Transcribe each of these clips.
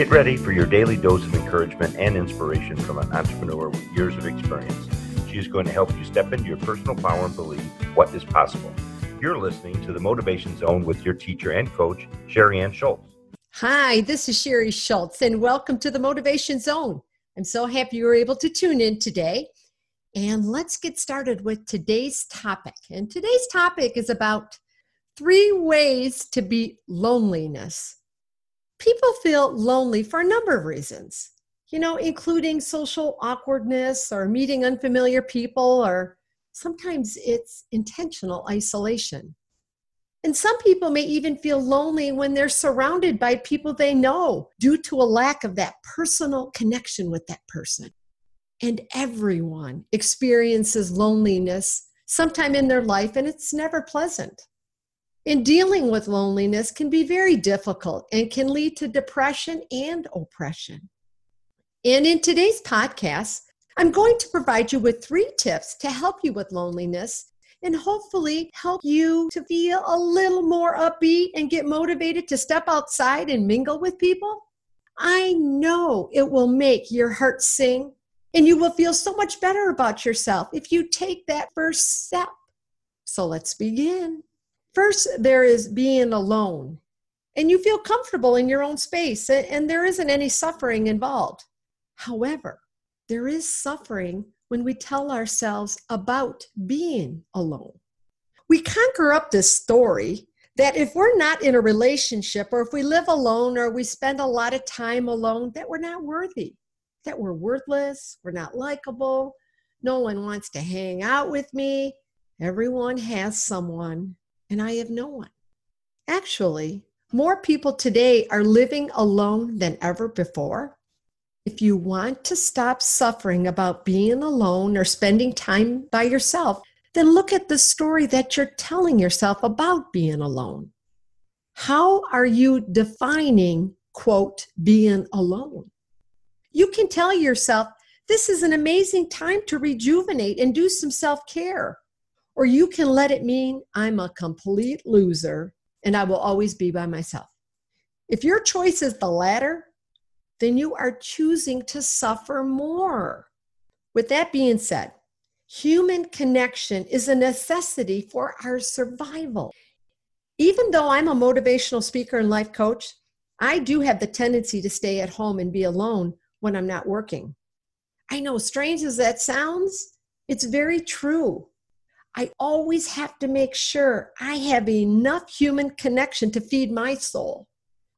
Get ready for your daily dose of encouragement and inspiration from an entrepreneur with years of experience. She is going to help you step into your personal power and believe what is possible. You're listening to the Motivation Zone with your teacher and coach, Sherry Ann Schultz. Hi, this is Sherry Schultz, and welcome to the Motivation Zone. I'm so happy you were able to tune in today. And let's get started with today's topic. And today's topic is about three ways to beat loneliness. People feel lonely for a number of reasons, you know, including social awkwardness or meeting unfamiliar people, or sometimes it's intentional isolation. And some people may even feel lonely when they're surrounded by people they know due to a lack of that personal connection with that person. And everyone experiences loneliness sometime in their life, and it's never pleasant. In dealing with loneliness can be very difficult and can lead to depression and oppression. And in today's podcast, I'm going to provide you with three tips to help you with loneliness and hopefully help you to feel a little more upbeat and get motivated to step outside and mingle with people. I know it will make your heart sing and you will feel so much better about yourself if you take that first step. So let's begin. First, there is being alone, and you feel comfortable in your own space, and there isn't any suffering involved. However, there is suffering when we tell ourselves about being alone. We conjure up this story that if we're not in a relationship or if we live alone or we spend a lot of time alone, that we're not worthy, that we're worthless, we're not likable, no one wants to hang out with me. Everyone has someone, and I have no one. Actually, more people today are living alone than ever before. If you want to stop suffering about being alone or spending time by yourself, then look at the story that you're telling yourself about being alone. How are you defining, quote, being alone? You can tell yourself, this is an amazing time to rejuvenate and do some self care. Or you can let it mean, I'm a complete loser and I will always be by myself. If your choice is the latter, then you are choosing to suffer more. With that being said, human connection is a necessity for our survival. Even though I'm a motivational speaker and life coach, I do have the tendency to stay at home and be alone when I'm not working. I know, strange as that sounds, it's very true. I always have to make sure I have enough human connection to feed my soul.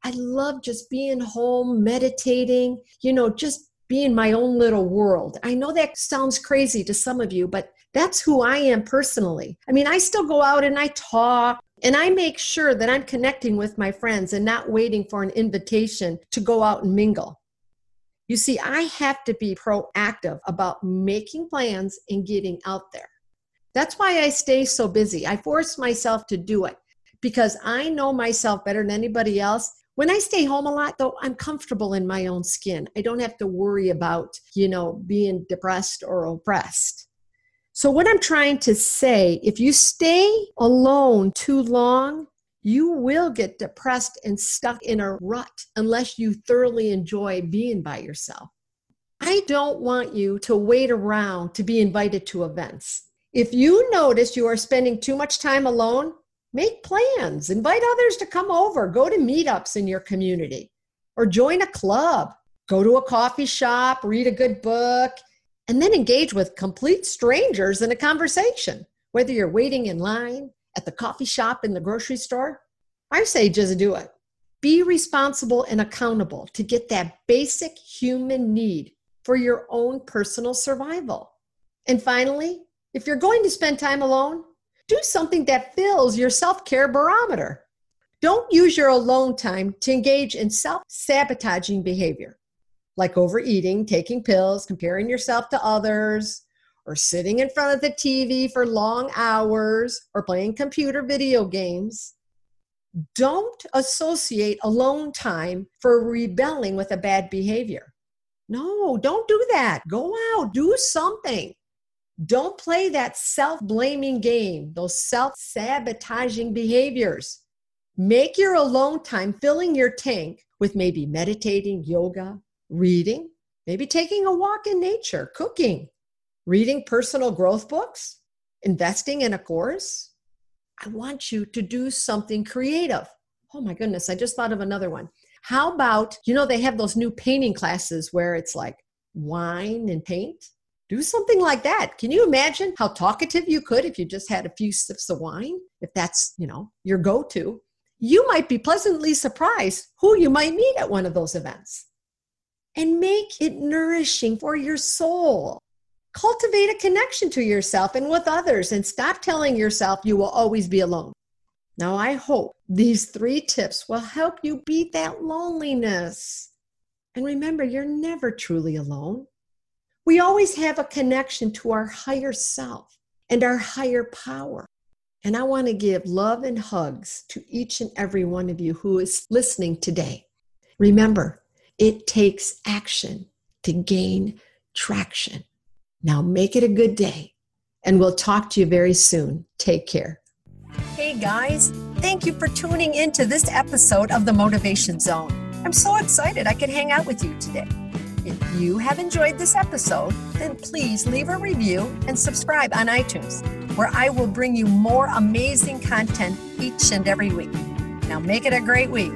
I love just being home, meditating, you know, just being my own little world. I know that sounds crazy to some of you, but that's who I am personally. I mean, I still go out and I talk and I make sure that I'm connecting with my friends and not waiting for an invitation to go out and mingle. You see, I have to be proactive about making plans and getting out there. That's why I stay so busy. I force myself to do it because I know myself better than anybody else when I stay home a lot, though, I'm comfortable in my own skin. I don't have to worry about, you know, being depressed or oppressed. So, what I'm trying to say, if you stay alone too long, you will get depressed and stuck in a rut unless you thoroughly enjoy being by yourself. I don't want you to wait around to be invited to events. If you notice you are spending too much time alone, Make plans, invite others to come over, go to meetups in your community, or join a club, go to a coffee shop, read a good book, and then engage with complete strangers in a conversation, whether you're waiting in line, at the coffee shop, in the grocery store. I say just do it. Be responsible and accountable to get that basic human need for your own personal survival. And finally, if you're going to spend time alone, do something that fills your self care barometer. Don't use your alone time to engage in self sabotaging behavior, like overeating, taking pills, comparing yourself to others, or sitting in front of the TV for long hours, or playing computer video games. Don't associate alone time for rebelling with a bad behavior. No, don't do that. Go out, do something. Don't play that self blaming game, those self sabotaging behaviors. Make your alone time filling your tank with maybe meditating, yoga, reading, maybe taking a walk in nature, cooking, reading personal growth books, investing in a course. I want you to do something creative. Oh my goodness, I just thought of another one. How about, you know, they have those new painting classes where it's like wine and paint? Do something like that. Can you imagine how talkative you could if you just had a few sips of wine? If that's, you know, your go to. You might be pleasantly surprised who you might meet at one of those events. And make it nourishing for your soul. Cultivate a connection to yourself and with others and stop telling yourself you will always be alone. Now, I hope these three tips will help you beat that loneliness. And remember, you're never truly alone. We always have a connection to our higher self and our higher power. And I want to give love and hugs to each and every one of you who is listening today. Remember, it takes action to gain traction. Now make it a good day, and we'll talk to you very soon. Take care. Hey guys, thank you for tuning in to this episode of the Motivation Zone. I'm so excited I could hang out with you today. If you have enjoyed this episode, then please leave a review and subscribe on iTunes, where I will bring you more amazing content each and every week. Now, make it a great week.